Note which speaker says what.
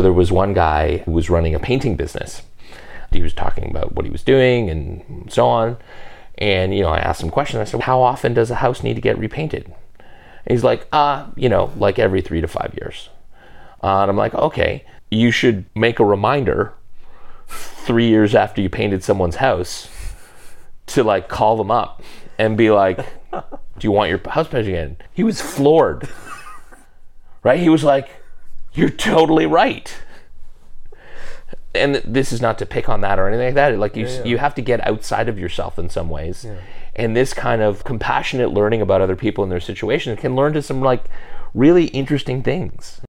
Speaker 1: There was one guy who was running a painting business. He was talking about what he was doing and so on. And, you know, I asked him questions. I said, How often does a house need to get repainted? And he's like, Ah, uh, you know, like every three to five years. Uh, and I'm like, Okay, you should make a reminder three years after you painted someone's house to like call them up and be like, Do you want your house painted again? He was floored. right? He was like, You're totally right and this is not to pick on that or anything like that. Like you, yeah, yeah. you have to get outside of yourself in some ways, yeah. and this kind of compassionate learning about other people and their situations can learn to some like really interesting things.